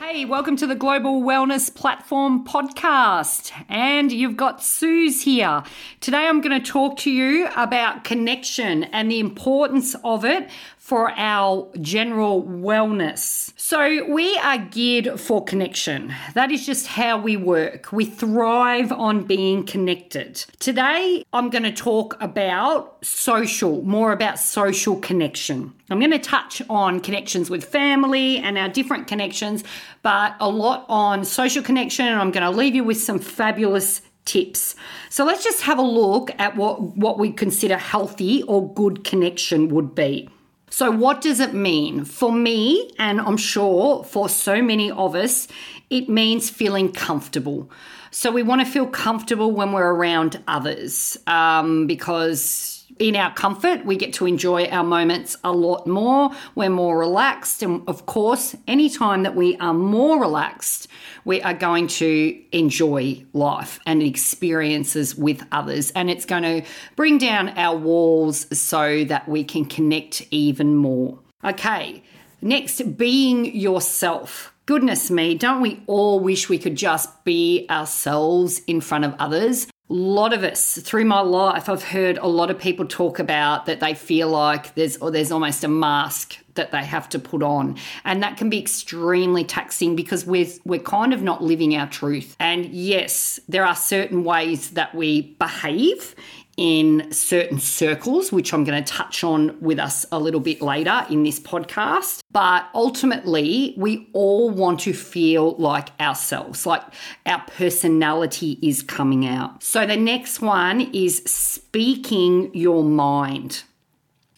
Hey, welcome to the Global Wellness Platform podcast. And you've got Suz here. Today I'm going to talk to you about connection and the importance of it for our general wellness. So, we are geared for connection. That is just how we work. We thrive on being connected. Today, I'm going to talk about social, more about social connection. I'm going to touch on connections with family and our different connections, but a lot on social connection. And I'm going to leave you with some fabulous tips. So let's just have a look at what, what we consider healthy or good connection would be. So, what does it mean? For me, and I'm sure for so many of us, it means feeling comfortable. So, we want to feel comfortable when we're around others um, because in our comfort, we get to enjoy our moments a lot more. We're more relaxed. And of course, anytime that we are more relaxed, we are going to enjoy life and experiences with others. And it's going to bring down our walls so that we can connect even more. Okay, next, being yourself. Goodness me, don't we all wish we could just be ourselves in front of others? A lot of us through my life, I've heard a lot of people talk about that they feel like there's or there's almost a mask that they have to put on, and that can be extremely taxing because we're we're kind of not living our truth. And yes, there are certain ways that we behave in certain circles, which I'm going to touch on with us a little bit later in this podcast. But ultimately, we all want to feel like ourselves, like our personality is coming out. So the next one is speaking your mind.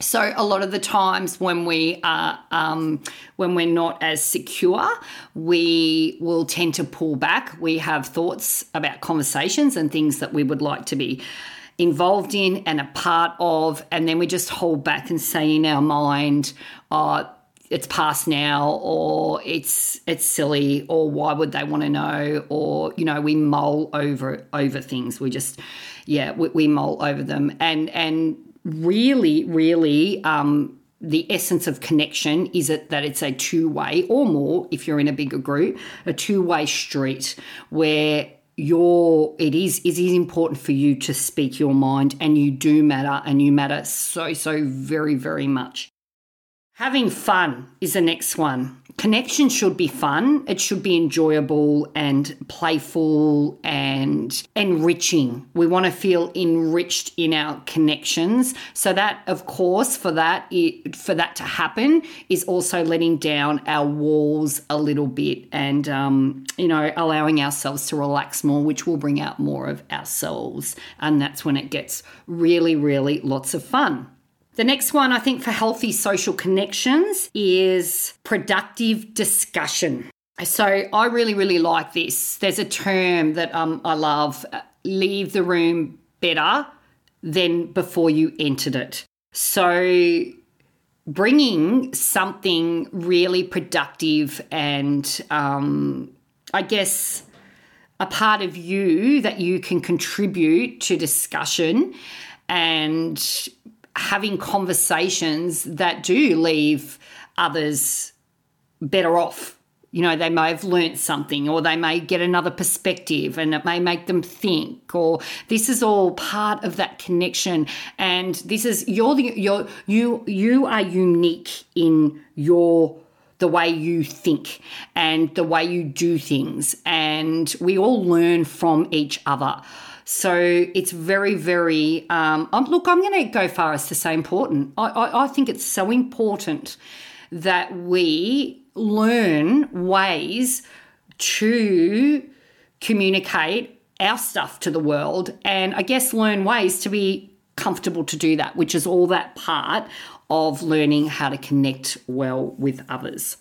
So a lot of the times when we are um, when we're not as secure, we will tend to pull back. We have thoughts about conversations and things that we would like to be involved in and a part of, and then we just hold back and say in our mind, oh, it's past now or it's it's silly or why would they want to know? Or you know we mull over over things. We just yeah we, we mull over them. And and really really um the essence of connection is it that it's a two-way or more if you're in a bigger group a two-way street where your it is it is important for you to speak your mind and you do matter and you matter so so very very much. Having fun is the next one connection should be fun. It should be enjoyable and playful and enriching. We want to feel enriched in our connections. So that of course for that it, for that to happen is also letting down our walls a little bit and um, you know allowing ourselves to relax more which will bring out more of ourselves. And that's when it gets really really lots of fun the next one, I think, for healthy social connections is productive discussion. So I really, really like this. There's a term that um, I love uh, leave the room better than before you entered it. So bringing something really productive and um, I guess a part of you that you can contribute to discussion and having conversations that do leave others better off. You know, they may have learnt something or they may get another perspective and it may make them think or this is all part of that connection and this is you're the you're you you are unique in your the way you think and the way you do things and we all learn from each other. So it's very, very, um, um, look, I'm going to go far as to say important. I, I, I think it's so important that we learn ways to communicate our stuff to the world and I guess learn ways to be comfortable to do that, which is all that part of learning how to connect well with others.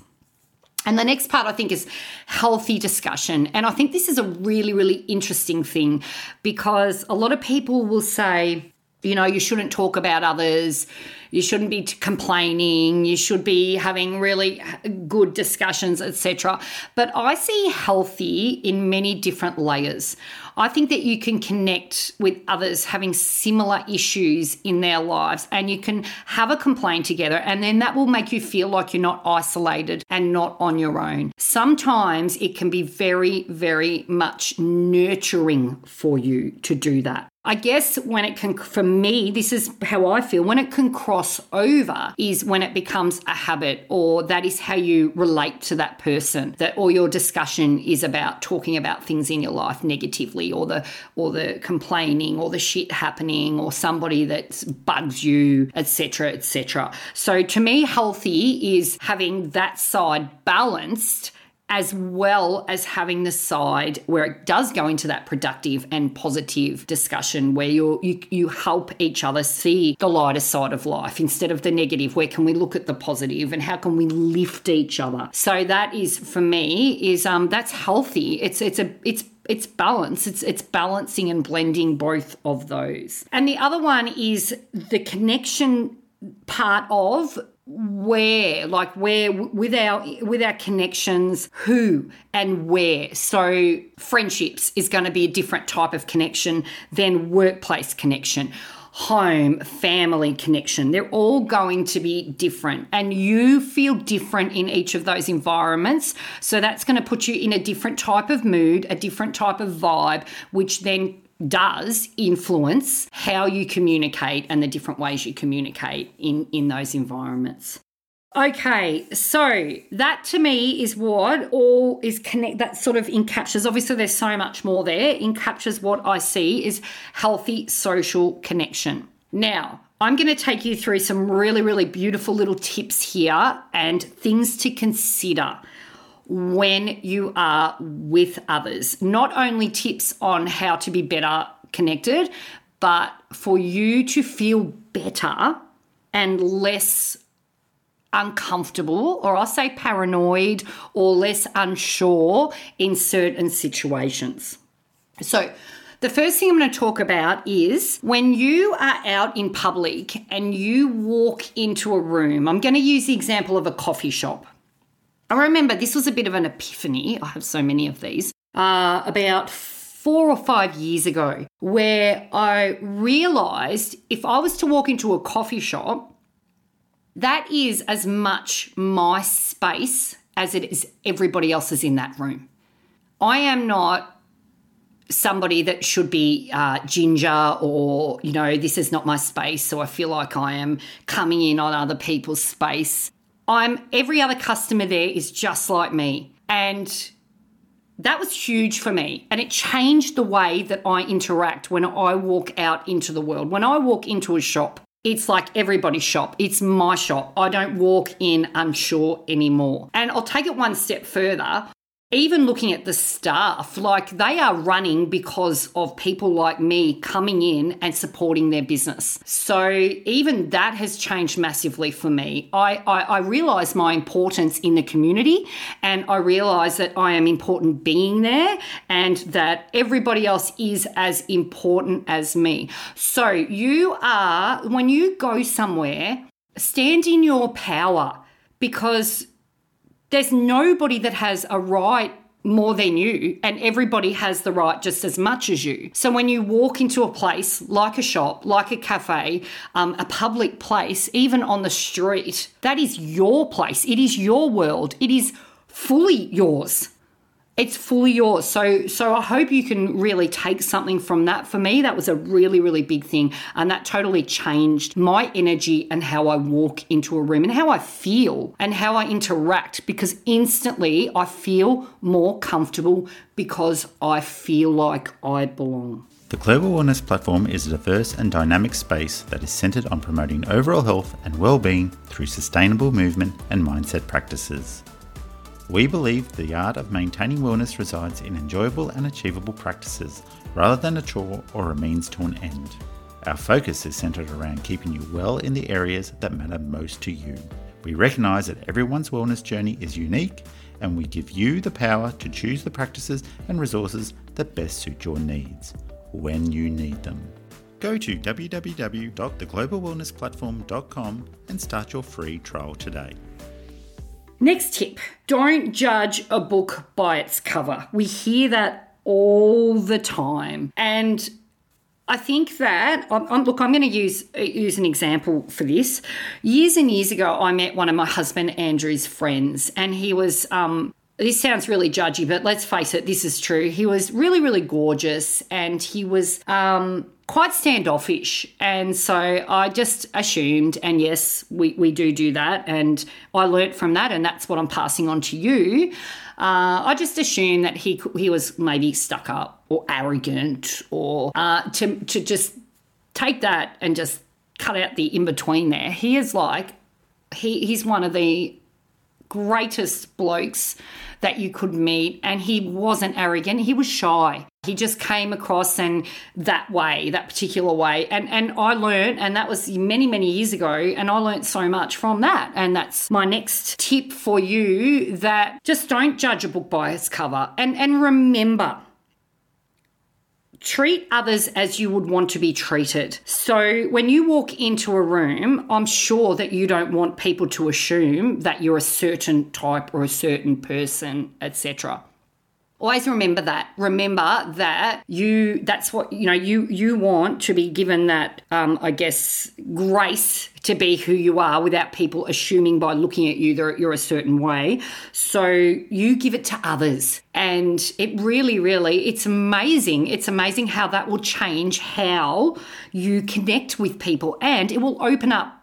And the next part, I think, is healthy discussion. And I think this is a really, really interesting thing because a lot of people will say, you know, you shouldn't talk about others. You shouldn't be complaining. You should be having really good discussions, etc. But I see healthy in many different layers. I think that you can connect with others having similar issues in their lives and you can have a complaint together, and then that will make you feel like you're not isolated and not on your own. Sometimes it can be very, very much nurturing for you to do that. I guess when it can, for me, this is how I feel, when it can cross over is when it becomes a habit or that is how you relate to that person, that all your discussion is about talking about things in your life negatively or the, or the complaining or the shit happening or somebody that bugs you, etc., etc. So to me, healthy is having that side balanced as well as having the side where it does go into that productive and positive discussion where you you you help each other see the lighter side of life instead of the negative. Where can we look at the positive and how can we lift each other? So that is for me is um that's healthy. It's it's a it's it's balance. It's it's balancing and blending both of those. And the other one is the connection part of where like where with our with our connections who and where. So friendships is going to be a different type of connection than workplace connection. Home family connection they're all going to be different. And you feel different in each of those environments. So that's going to put you in a different type of mood a different type of vibe which then does influence how you communicate and the different ways you communicate in, in those environments. Okay, so that to me is what all is connect that sort of encaptures. Obviously, there's so much more there. Encaptures what I see is healthy social connection. Now, I'm going to take you through some really, really beautiful little tips here and things to consider when you are with others. Not only tips on how to be better connected, but for you to feel better and less uncomfortable, or I'll say paranoid, or less unsure in certain situations. So, the first thing I'm going to talk about is when you are out in public and you walk into a room. I'm going to use the example of a coffee shop. I remember this was a bit of an epiphany. I have so many of these. Uh, about four or five years ago, where I realized if I was to walk into a coffee shop, that is as much my space as it is everybody else's in that room. I am not somebody that should be uh, ginger or, you know, this is not my space, so I feel like I am coming in on other people's space. I'm every other customer there is just like me. And that was huge for me. And it changed the way that I interact when I walk out into the world. When I walk into a shop, it's like everybody's shop. It's my shop. I don't walk in unsure anymore. And I'll take it one step further even looking at the staff, like they are running because of people like me coming in and supporting their business. So even that has changed massively for me. I, I, I realize my importance in the community and I realize that I am important being there and that everybody else is as important as me. So you are, when you go somewhere, stand in your power because there's nobody that has a right more than you, and everybody has the right just as much as you. So when you walk into a place like a shop, like a cafe, um, a public place, even on the street, that is your place. It is your world. It is fully yours it's fully yours. So so I hope you can really take something from that. For me, that was a really, really big thing. And that totally changed my energy and how I walk into a room and how I feel and how I interact because instantly I feel more comfortable because I feel like I belong. The Global Wellness Platform is a diverse and dynamic space that is centered on promoting overall health and well-being through sustainable movement and mindset practices. We believe the art of maintaining wellness resides in enjoyable and achievable practices rather than a chore or a means to an end. Our focus is centered around keeping you well in the areas that matter most to you. We recognize that everyone's wellness journey is unique and we give you the power to choose the practices and resources that best suit your needs when you need them. Go to www.theglobalwellnessplatform.com and start your free trial today. Next tip don't judge a book by its cover. We hear that all the time. And I think that I'm, look, I'm going to use use an example for this. Years and years ago, I met one of my husband Andrew's friends, and he was. Um, this sounds really judgy, but let's face it, this is true. He was really, really gorgeous, and he was um, quite standoffish. And so I just assumed, and yes, we, we do do that. And I learnt from that, and that's what I'm passing on to you. Uh, I just assumed that he he was maybe stuck up or arrogant, or uh, to to just take that and just cut out the in between there. He is like he he's one of the greatest blokes that you could meet and he wasn't arrogant he was shy he just came across and that way that particular way. And and i learned and that was many many years ago and i learned so much from that. And that's my next tip for you that just don't judge a book by its cover. And and remember treat others as you would want to be treated. So when you walk into a room, I'm sure that you don't want people to assume that you're a certain type or a certain person, etc always remember that. Remember that you that's what you know you you want to be given that um, i guess grace to be who you are without people assuming by looking at you that you're a certain way. So you give it to others. And it really really it's amazing. It's amazing how that will change how you connect with people. And it will open up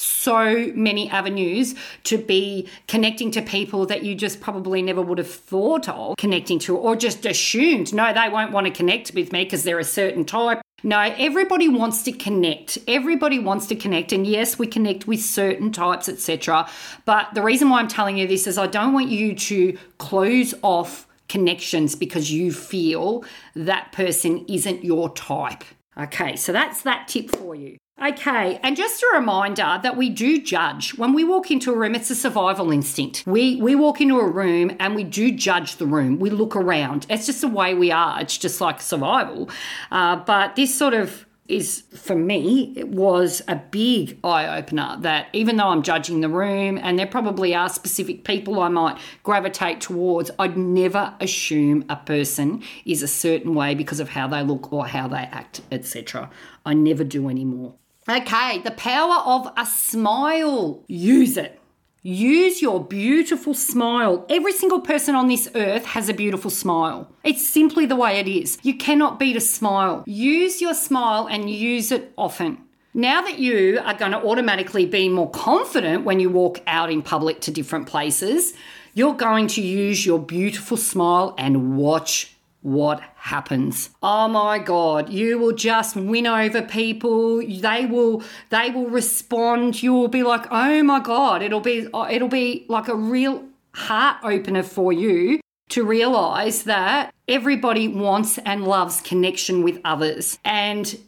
so many avenues to be connecting to people that you just probably never would have thought of connecting to or just assumed no they won't want to connect with me because they're a certain type. No everybody wants to connect. Everybody wants to connect and yes we connect with certain types etc but the reason why i'm telling you this is i don't want you to close off connections because you feel that person isn't your type. Okay so that's that tip for you Okay, and just a reminder that we do judge. When we walk into a room, it's a survival instinct. We we walk into a room and we do judge the room. We look around. It's just the way we are. It's just like survival. Uh, but this sort of is for me it was a big eye opener that even though I'm judging the room and there probably are specific people I might gravitate towards I'd never assume a person is a certain way because of how they look or how they act etc I never do anymore Okay, the power of a smile. Use it. Use your beautiful smile. Every single person on this earth has a beautiful smile. It's simply the way it is. You cannot beat a smile. Use your smile and use it often. Now that you are going to automatically be more confident when you walk out in public to different places, you're going to use your beautiful smile and watch what happens. Oh my god, you will just win over people. They will they will respond. You will be like, "Oh my god." It'll be uh, it'll be like a real heart opener for you to realize that everybody wants and loves connection with others. And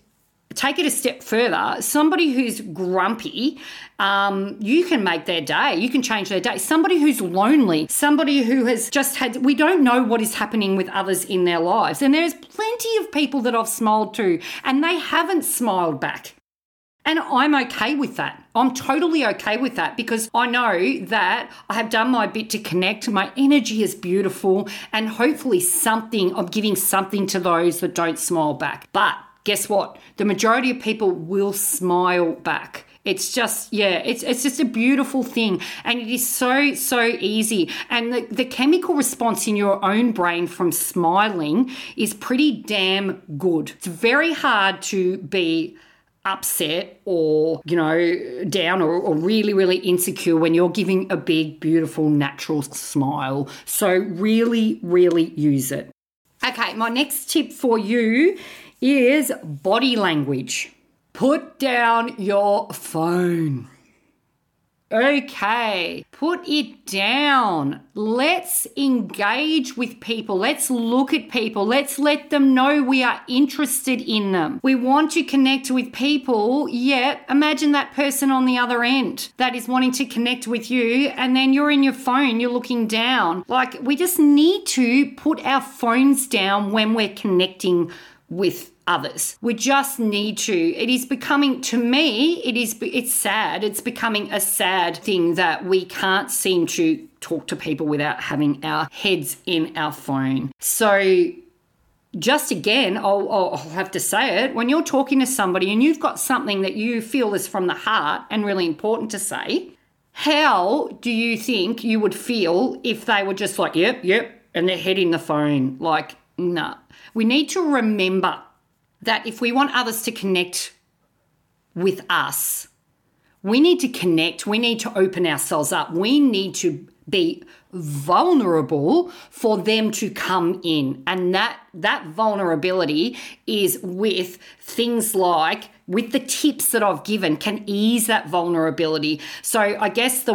take it a step further somebody who's grumpy um, you can make their day you can change their day somebody who's lonely somebody who has just had we don't know what is happening with others in their lives and there's plenty of people that i've smiled to and they haven't smiled back and I'm okay with that. I'm totally okay with that because I know that I have done my bit to connect. My energy is beautiful, and hopefully, something, I'm giving something to those that don't smile back. But guess what? The majority of people will smile back. It's just, yeah, it's it's just a beautiful thing. And it is so, so easy. And the, the chemical response in your own brain from smiling is pretty damn good. It's very hard to be upset or you know down or, or, really really insecure when you're giving a big beautiful natural smile so really really use it okay my next tip for you is body language. Put down your phone. Okay, put it down. Let's engage with people. Let's look at people. Let's let them know we are interested in them. We want to connect with people, yet imagine that person on the other end that is wanting to connect with you, and then you're in your phone, you're looking down. Like, we just need to put our phones down when we're connecting with others. We just need to. It is becoming to me it is it's sad. It's becoming a sad thing that we can't seem to talk to people without having our heads in our phone. So just again, I'll, I'll, have to say it when you're talking to somebody and you've got something that you feel is from the heart and really important to say, how do you think you would feel if they were just like, yep, yep, and they're heading the phone? Like, nah. We need to remember that if we want others to connect with us, we need to connect, we need to open ourselves up, we need to be vulnerable for them to come in. And that that vulnerability is with things like with the tips that I've given can ease that vulnerability. So I guess the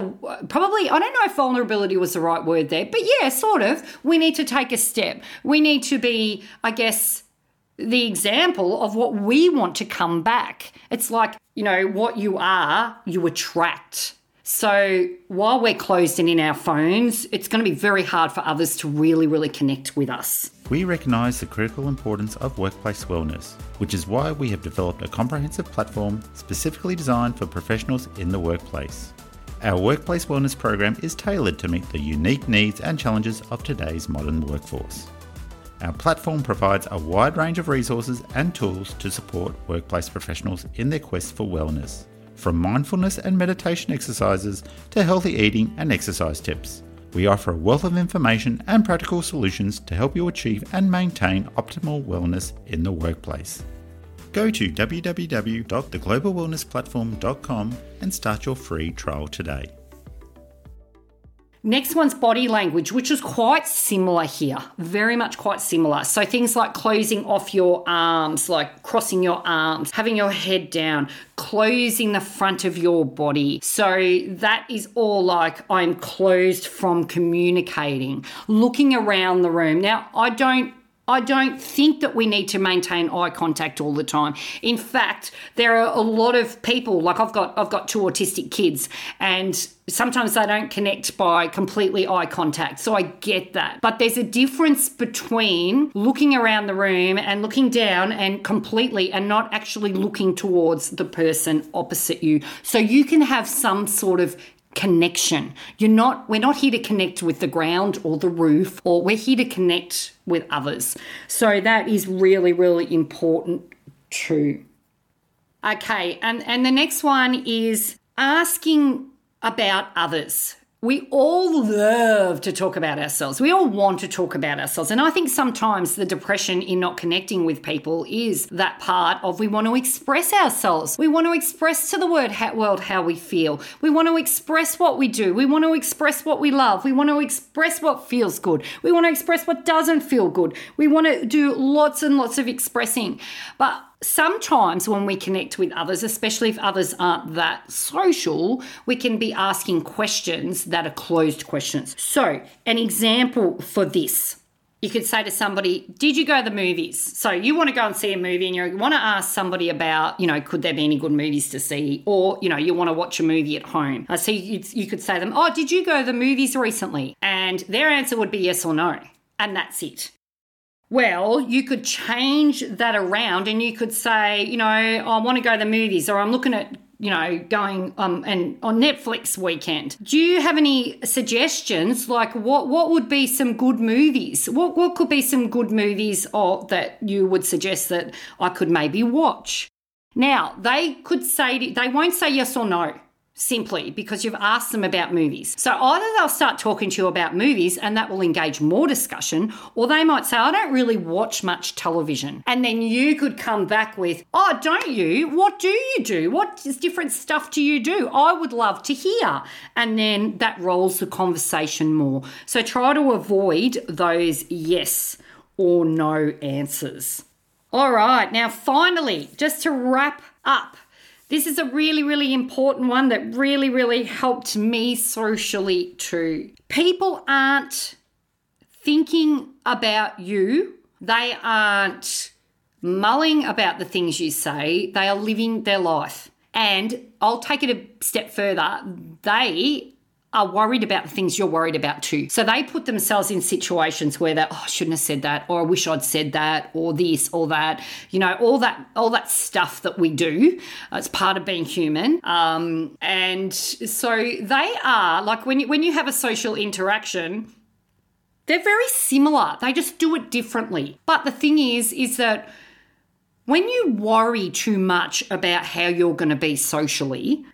probably I don't know if vulnerability was the right word there, but yeah, sort of. We need to take a step. We need to be I guess the example of what we want to come back. It's like, you know, what you are, you attract. So while we're closed and in our phones, it's going to be very hard for others to really, really connect with us. We recognise the critical importance of workplace wellness, which is why we have developed a comprehensive platform specifically designed for professionals in the workplace. Our workplace wellness program is tailored to meet the unique needs and challenges of today's modern workforce. Our platform provides a wide range of resources and tools to support workplace professionals in their quest for wellness from mindfulness and meditation exercises to healthy eating and exercise tips. We offer a wealth of information and practical solutions to help you achieve and maintain optimal wellness in the workplace. Go to www.theglobalwellnessplatform.com and start your free trial today. Next one's body language, which is quite similar here, very much quite similar. So things like closing off your arms, like crossing your arms, having your head down, closing the front of your body. So that is all like I'm closed from communicating, looking around the room. Now, I don't I don't think that we need to maintain eye contact all the time. In fact, there are a lot of people like I've got I've got two autistic kids and sometimes they don't connect by completely eye contact. So I get that. But there's a difference between looking around the room and looking down and completely and not actually looking towards the person opposite you. So you can have some sort of connection. You're not we're not here to connect with the ground or the roof or we're here to connect with others. So that is really really important too. Okay, and and the next one is asking about others. We all love to talk about ourselves. We all want to talk about ourselves. And I think sometimes the depression in not connecting with people is that part of we want to express ourselves. We want to express to the world how we feel. We want to express what we do. We want to express what we love. We want to express what feels good. We want to express what doesn't feel good. We want to do lots and lots of expressing. But sometimes when we connect with others, especially if others aren't that social, we can be asking questions that are closed questions. So, an example for this. You could say to somebody, Did you go to the movies? So you want to go and see a movie and you want to ask somebody about, you know, could there be any good movies to see? Or, you know, you want to watch a movie at home. So you, you could say to them, Oh, did you go to the movies recently? And their answer would be yes or no. And that's it. Well, you could change that around and you could say, you know, I want to go to the movies or I'm looking at, you know, going um and on Netflix weekend. Do you have any suggestions like what what would be some good movies? What what could be some good movies or that you would suggest that I could maybe watch? Now, they could say they won't say yes or no simply because you've asked them about movies. So either they'll start talking to you about movies and that will engage more discussion, or they might say, I don't really watch much television. And then you could come back with, Oh, don't you? What do you do? What different stuff do you do? I would love to hear. And then that rolls the conversation more. So try to avoid those yes or no answers. All right, now finally, just to wrap up this is a really, really important one that really, really helped me socially too. People aren't thinking about you, they aren't mulling about the things you say, they are living their life. And I'll take it a step further. They are worried about the things you're worried about too. So they put themselves in situations where they, oh, I shouldn't have said that, or I wish I'd said that, or this, or that. You know, all that, all that stuff that we do. It's part of being human. Um, and so they are like when you when you have a social interaction. They're very similar. They just do it differently. But the thing is, is that when you worry too much about how you're going to be socially,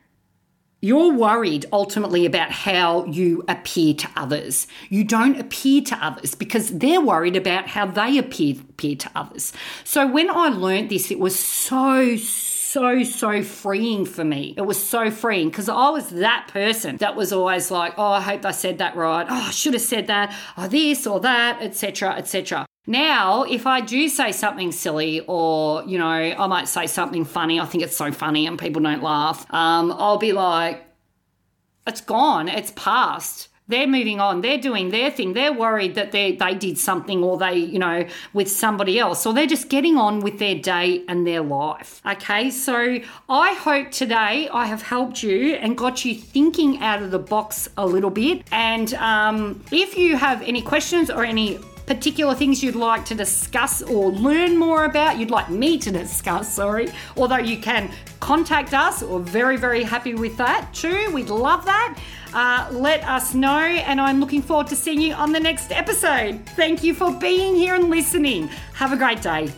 you're worried ultimately about how you appear to others. You don't appear to others because they're worried about how they appear, appear to others. So when I learned this, it was so, so, so freeing for me. It was so freeing because I was that person that was always like, oh, I hope I said that right. Oh, I should have said that. Oh, this or that, etc., etc. Now, if I do say something silly or, you know, I might say something funny, I think it's so funny and people don't laugh, um, I'll be like, it's gone, it's past. They're moving on. They're doing their thing. They're worried that they they did something or they, you know, with somebody else. Or they're just getting on with their day and their life. Okay, so I hope today I have helped you and got you thinking out of the box a little bit. And um, if you have any questions or any particular things you'd like to discuss or learn more about, you'd like me to discuss, sorry, although you can contact us. We're very, very happy with that too. We'd love that. Uh, let us know, and I'm looking forward to seeing you on the next episode. Thank you for being here and listening. Have a great day.